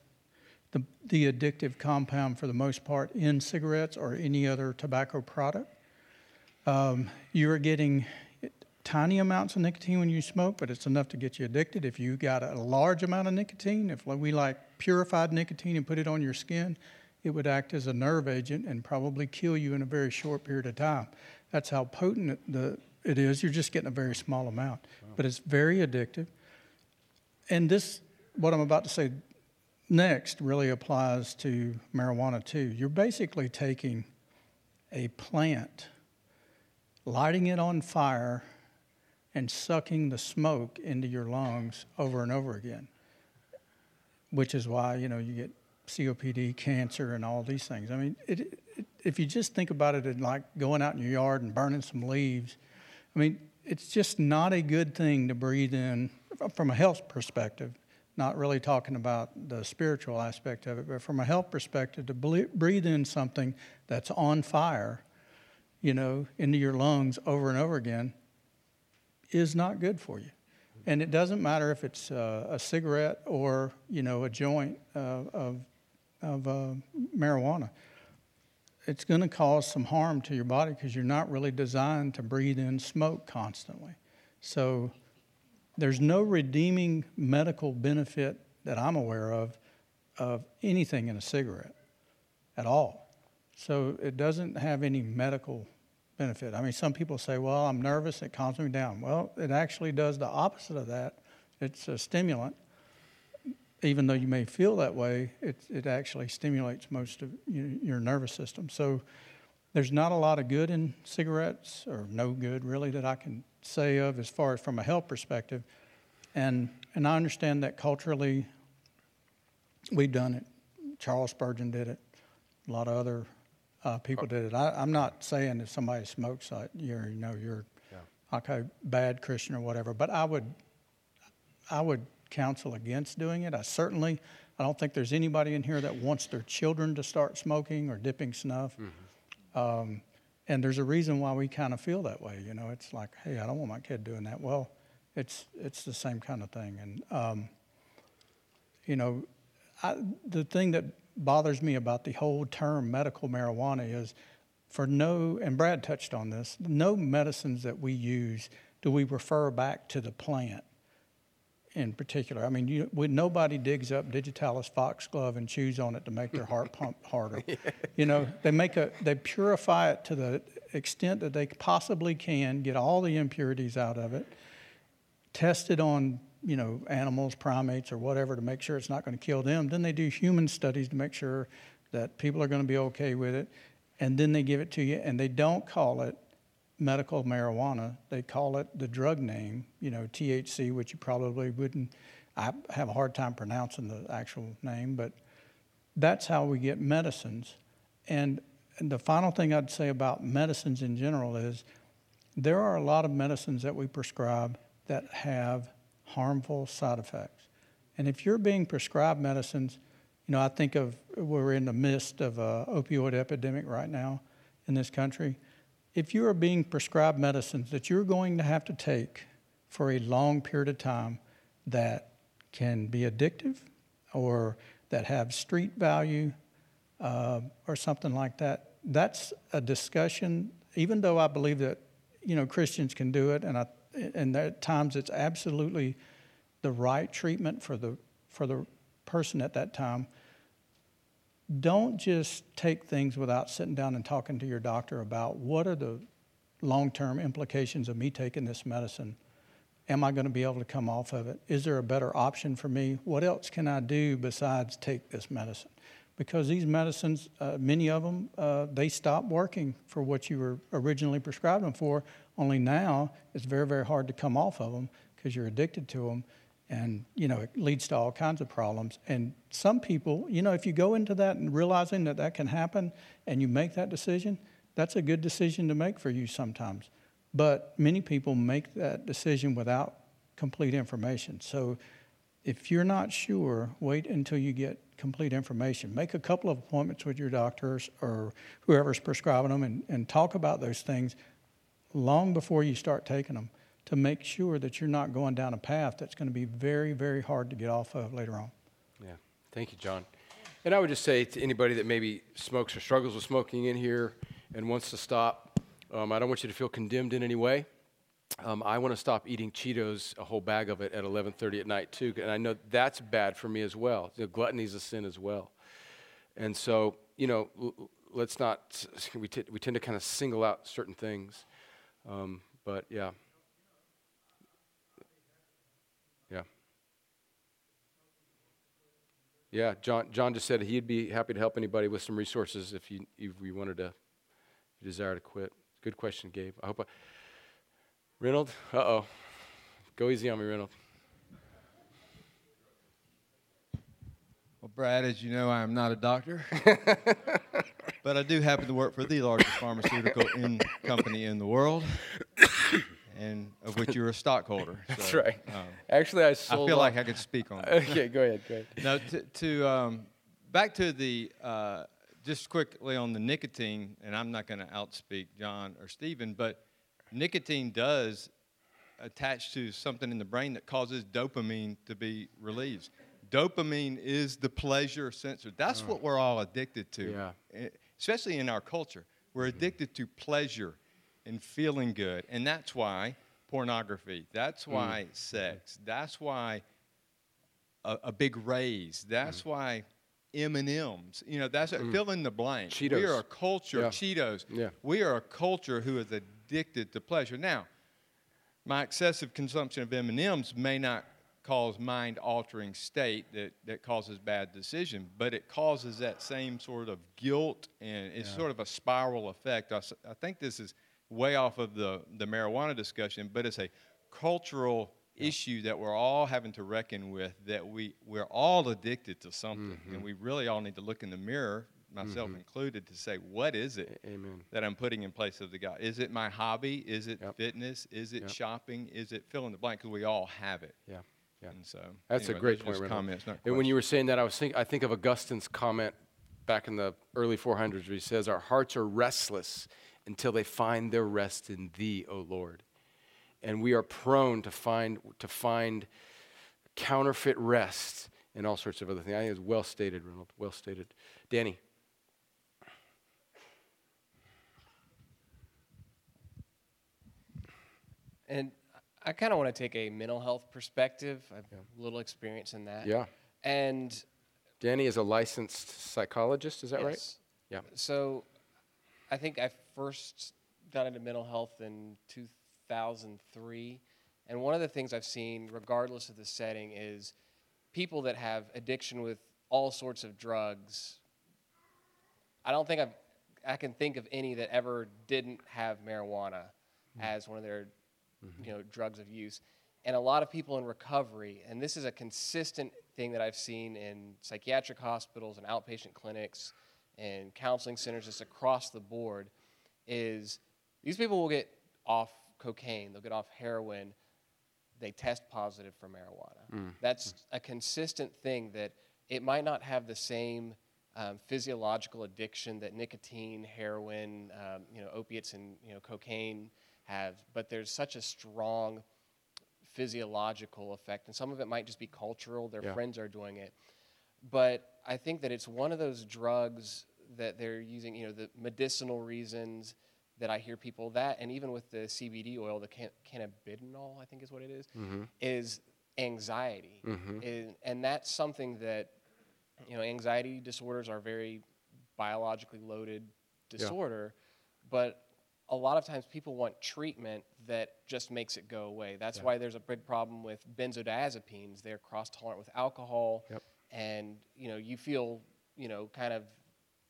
the, the addictive compound for the most part in cigarettes or any other tobacco product. Um, you are getting tiny amounts of nicotine when you smoke, but it's enough to get you addicted. If you got a large amount of nicotine, if we like purified nicotine and put it on your skin, it would act as a nerve agent and probably kill you in a very short period of time. That's how potent it, the, it is. You're just getting a very small amount, but it's very addictive. And this, what I'm about to say next, really applies to marijuana too. You're basically taking a plant, lighting it on fire, and sucking the smoke into your lungs over and over again. Which is why you know you get COPD, cancer, and all these things. I mean, it, it, if you just think about it like going out in your yard and burning some leaves, I mean, it's just not a good thing to breathe in from a health perspective. Not really talking about the spiritual aspect of it, but from a health perspective, to breathe in something that's on fire, you know, into your lungs over and over again is not good for you. And it doesn't matter if it's uh, a cigarette or, you know, a joint uh, of, of uh, marijuana. It's going to cause some harm to your body because you're not really designed to breathe in smoke constantly. So there's no redeeming medical benefit that I'm aware of of anything in a cigarette at all. So it doesn't have any medical benefit. I mean, some people say, well, I'm nervous, it calms me down. Well, it actually does the opposite of that. It's a stimulant. Even though you may feel that way, it, it actually stimulates most of your, nervous system. So there's not a lot of good in cigarettes, or no good really, that I can say of as far as from a health perspective. And, and I understand that culturally we've done it. Charles Spurgeon did it. A lot of other uh, people did it. I, I'm not saying if somebody smokes, you're, you know, you're Yeah. okay, bad Christian or whatever. But I would, I would counsel against doing it. I certainly, I don't think there's anybody in here that wants their children to start smoking or dipping snuff. Um, and there's a reason why we kind of feel that way. You know, it's like, hey, I don't want my kid doing that. Well, it's it's the same kind of thing. And um, you know, I, the thing that bothers me about the whole term medical marijuana is for no, and Brad touched on this, no medicines that we use do we refer back to the plant in particular. I mean, you, we, nobody digs up digitalis foxglove and chews on it to make their heart pump harder. You know, they make a, they purify it to the extent that they possibly can, get all the impurities out of it, test it on you know animals, primates, or whatever to make sure it's not going to kill them. Then they do human studies to make sure that people are going to be okay with it, and then they give it to you. And they don't call it medical marijuana; they call it the drug name, you know, THC, which you probably wouldn't. I have a hard time pronouncing the actual name, but that's how we get medicines. And, and the final thing I'd say about medicines in general is there are a lot of medicines that we prescribe that have harmful side effects. And if you're being prescribed medicines, you know, I think of we're in the midst of an opioid epidemic right now in this country. If you are being prescribed medicines that you're going to have to take for a long period of time that can be addictive or that have street value uh, or something like that, that's a discussion. Even though I believe that you know Christians can do it, and I, and at times it's absolutely the right treatment for the for the person at that time. Don't just take things without sitting down and talking to your doctor about what are the long-term implications of me taking this medicine. Am I going to be able to come off of it? Is there a better option for me? What else can I do besides take this medicine? Because these medicines, uh, many of them, uh, they stop working for what you were originally prescribed them for. Only now it's very, very hard to come off of them because you're addicted to them, and you know it leads to all kinds of problems. And some people, you know, if you go into that and realizing that that can happen, and you make that decision, that's a good decision to make for you sometimes. But many people make that decision without complete information. So if you're not sure, wait until you get complete information. Make a couple of appointments with your doctors or whoever's prescribing them and, and talk about those things long before you start taking them to make sure that you're not going down a path that's going to be very, very hard to get off of later on. Yeah. Thank you, John. And I would just say to anybody that maybe smokes or struggles with smoking in here and wants to stop, um, I don't want you to feel condemned in any way. Um, I want to stop eating Cheetos, a whole bag of it, at 11:30 at night too, and I know that's bad for me as well. You know, gluttony is a sin as well, and so you know, l- let's not. We, t- we tend to kind of single out certain things, um, but yeah, yeah, yeah. John John just said he'd be happy to help anybody with some resources if you if you wanted to, if you desire to quit. Good question, Gabe. I hope I. Reynolds? Uh oh. Go easy on me, Reynolds. Well, Brad, as you know, I am not a doctor, but I do happen to work for the largest pharmaceutical in company in the world, and of which you're a stockholder. That's So, right. um, Actually, I I feel like I could speak on that. okay, go ahead. Go ahead. now, to, to um, back to the uh, just quickly on the nicotine, and I'm not going to outspeak John or Stephen, but nicotine does attach to something in the brain that causes dopamine to be released. Dopamine is the pleasure sensor. That's what we're all addicted to, Yeah. especially in our culture. We're addicted to pleasure and feeling good, and that's why pornography. That's mm. why sex. That's why a, a big raise. That's mm. why M and M's. You know, that's mm. fill in the blank. We are a culture. Yeah. Cheetos. Yeah. We are a culture who is addicted to pleasure. Now, my excessive consumption of M&Ms may not cause mind-altering state that, that causes bad decision, but it causes that same sort of guilt, and it's sort of a spiral effect. I, I think this is way off of the, the marijuana discussion, but it's a cultural issue that we're all having to reckon with, that we, we're all addicted to something, and mm-hmm. we really all need to look in the mirror, myself mm-hmm. included, to say, what is it? Amen. that I'm putting in place of the God. Is it my hobby? Is it Yep. fitness? Is it Yep. shopping? Is it fill in the blank? Because we all have it. Yeah. Yeah. And so That's anyway, a great point. just Comments, not and when you were saying that, I was think I think of Augustine's comment back in the early 400s, where he says, "Our hearts are restless until they find their rest in Thee, O Lord." And we are prone to find to find counterfeit rest and all sorts of other things. I think it's well stated, Ronald. Well stated, Danny. And I kind of want to take a mental health perspective. I have a little experience in that. Yeah. And Danny is a licensed psychologist. Is that right? yes, Yeah. So I think I first got into mental health in 2003. And one of the things I've seen, regardless of the setting, is people that have addiction with all sorts of drugs. I don't think I've, I can think of any that ever didn't have marijuana mm-hmm. as one of their mm-hmm. you know, drugs of use. And a lot of people in recovery, and this is a consistent thing that I've seen in psychiatric hospitals and outpatient clinics and counseling centers just across the board, is these people will get off cocaine, they'll get off heroin, they test positive for marijuana. That's a consistent thing that it might not have the same um, physiological addiction that nicotine, heroin, um, you know, opiates, and you know, cocaine have, but there's such a strong physiological effect, and some of it might just be cultural. Their Yeah. friends are doing it, but I think that it's one of those drugs that they're using, you know, the medicinal reasons that I hear people that, and even with the CBD oil, the can- cannabidinol, I think is what it is, mm-hmm. is anxiety, mm-hmm. and, and that's something that you know, anxiety disorders are very biologically loaded disorder, but a lot of times people want treatment that just makes it go away. That's why there's a big problem with benzodiazepines. They're cross tolerant with alcohol, Yep. And you know, you feel you know kind of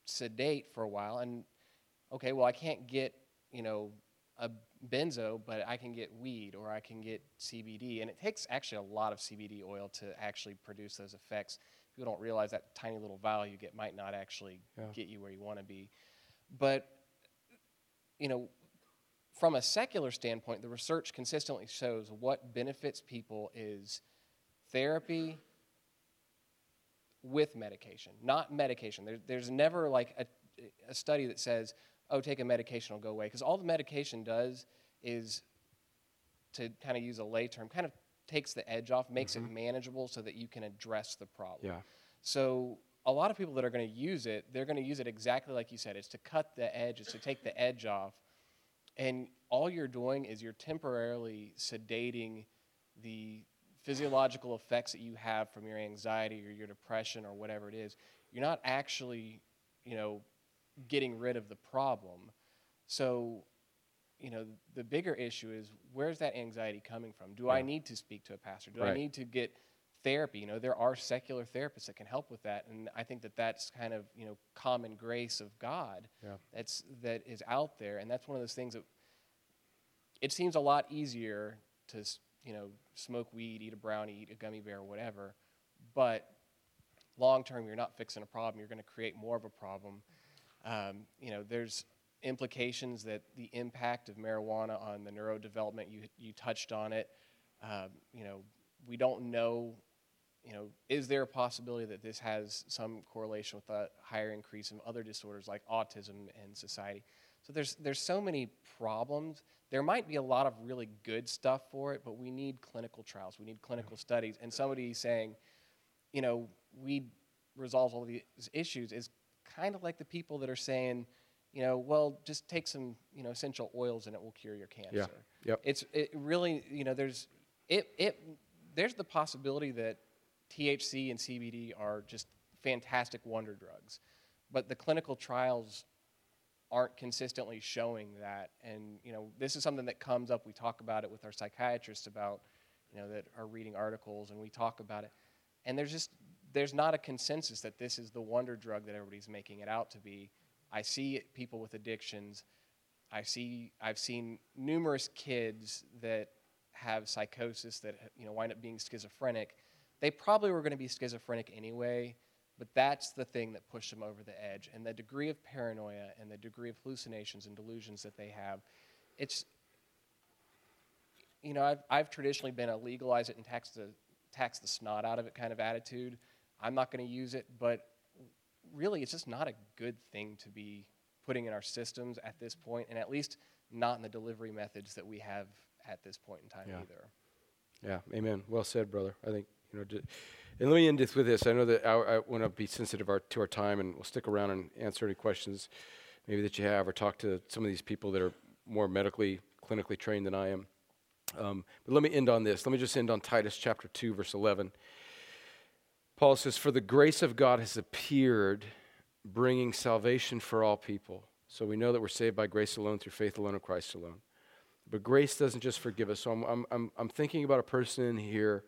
sedate for a while, and okay, well, I can't get you know a benzo, but I can get weed or I can get CBD, and it takes actually a lot of CBD oil to actually produce those effects. People don't realize that tiny little vial you get might not actually Yeah. get you where you want to be, but you know, from a secular standpoint, the research consistently shows what benefits people is therapy with medication, not medication. There, there's never like a, a study that says, oh, take a medication, it'll go away. Because all the medication does is, to kind of use a lay term, kind of takes the edge off, makes it mm-hmm. manageable so that you can address the problem. Yeah. So a lot of people that are going to use it, they're going to use it exactly like you said. It's to cut the edge, it's to take the edge off. And all you're doing is you're temporarily sedating the physiological effects that you have from your anxiety or your depression or whatever it is. You're not actually, you know, getting rid of the problem. So, you know, the bigger issue is where's that anxiety coming from? Do I need to speak to a pastor? Do I need to get therapy? You know, there are secular therapists that can help with that, and I think that that's kind of you know common grace of God Yeah. that's that is out there, and that's one of those things that it seems a lot easier to you know smoke weed, eat a brownie, eat a gummy bear, whatever, but long term you're not fixing a problem. You're going to create more of a problem. Um, you know, there's implications that the impact of marijuana on the neurodevelopment. You you touched on it. Um, you know, we don't know. You know, is there a possibility that this has some correlation with a higher increase in other disorders like autism in society? So there's there's so many problems. There might be a lot of really good stuff for it, but we need clinical trials. We need clinical studies. And somebody saying, you know, we resolve all these issues is kind of like the people that are saying, you know, well, just take some, you know, essential oils and it will cure your cancer. Yeah. Yep. It's it really, you know, there's it it there's the possibility that THC and CBD are just fantastic wonder drugs, but the clinical trials aren't consistently showing that. And you know, this is something that comes up. We talk about it with our psychiatrists about, you know, that are reading articles, and we talk about it. And there's just there's not a consensus that this is the wonder drug that everybody's making it out to be. I see people with addictions. I see I've seen numerous kids that have psychosis that you know wind up being schizophrenic. They probably were going to be schizophrenic anyway, but that's the thing that pushed them over the edge. And the degree of paranoia and the degree of hallucinations and delusions that they have, it's you know I've I've traditionally been a legalize it and tax the tax the snot out of it kind of attitude. I'm not going to use it, but really it's just not a good thing to be putting in our systems at this point, and at least not in the delivery methods that we have at this point in time Yeah. either. Yeah, amen. Well said, brother. I think you know. ju- And let me end this with this. I know that I, I want to be sensitive our, to our time, and we'll stick around and answer any questions maybe that you have, or talk to some of these people that are more medically, clinically trained than I am. Um, but let me end on this. Let me just end on Titus chapter two, verse eleven. Paul says, "For the grace of God has appeared, bringing salvation for all people." So we know that we're saved by grace alone, through faith alone, in Christ alone. But grace doesn't just forgive us. So I'm, I'm, I'm thinking about a person in here.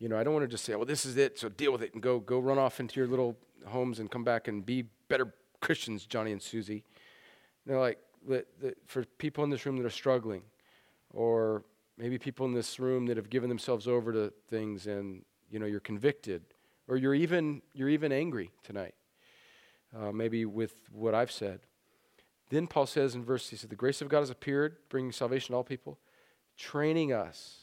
You know, I don't want to just say, well, this is it, so deal with it and go, go run off into your little homes and come back and be better Christians, Johnny and Susie. They're like for people in this room that are struggling, or maybe people in this room that have given themselves over to things and, you know, you're convicted, or you're even, you're even angry tonight, uh, maybe with what I've said. Then Paul says in verse, he said, The grace of God has appeared, bringing salvation to all people, training us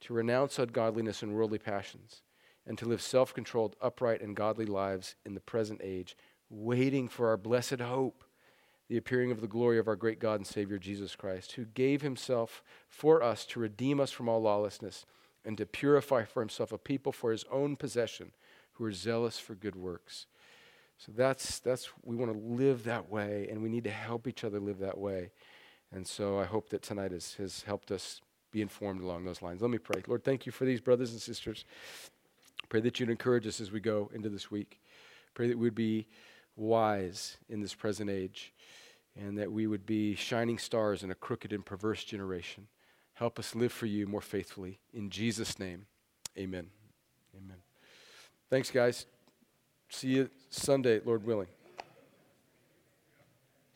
to renounce ungodliness and worldly passions, and to live self controlled, upright, and godly lives in the present age, waiting for our blessed hope, the appearing of the glory of our great God and Savior Jesus Christ, who gave himself for us to redeem us from all lawlessness and to purify for himself a people for his own possession who are zealous for good works. So that's that's we want to live that way, and we need to help each other live that way. And so I hope that tonight has, has helped us be informed along those lines. Let me pray. Lord, thank you for these brothers and sisters. Pray that you'd encourage us as we go into this week. Pray that we'd be wise in this present age, and that we would be shining stars in a crooked and perverse generation. Help us live for you more faithfully. In Jesus' name, amen. Amen. Thanks, guys. See you Sunday, Lord willing.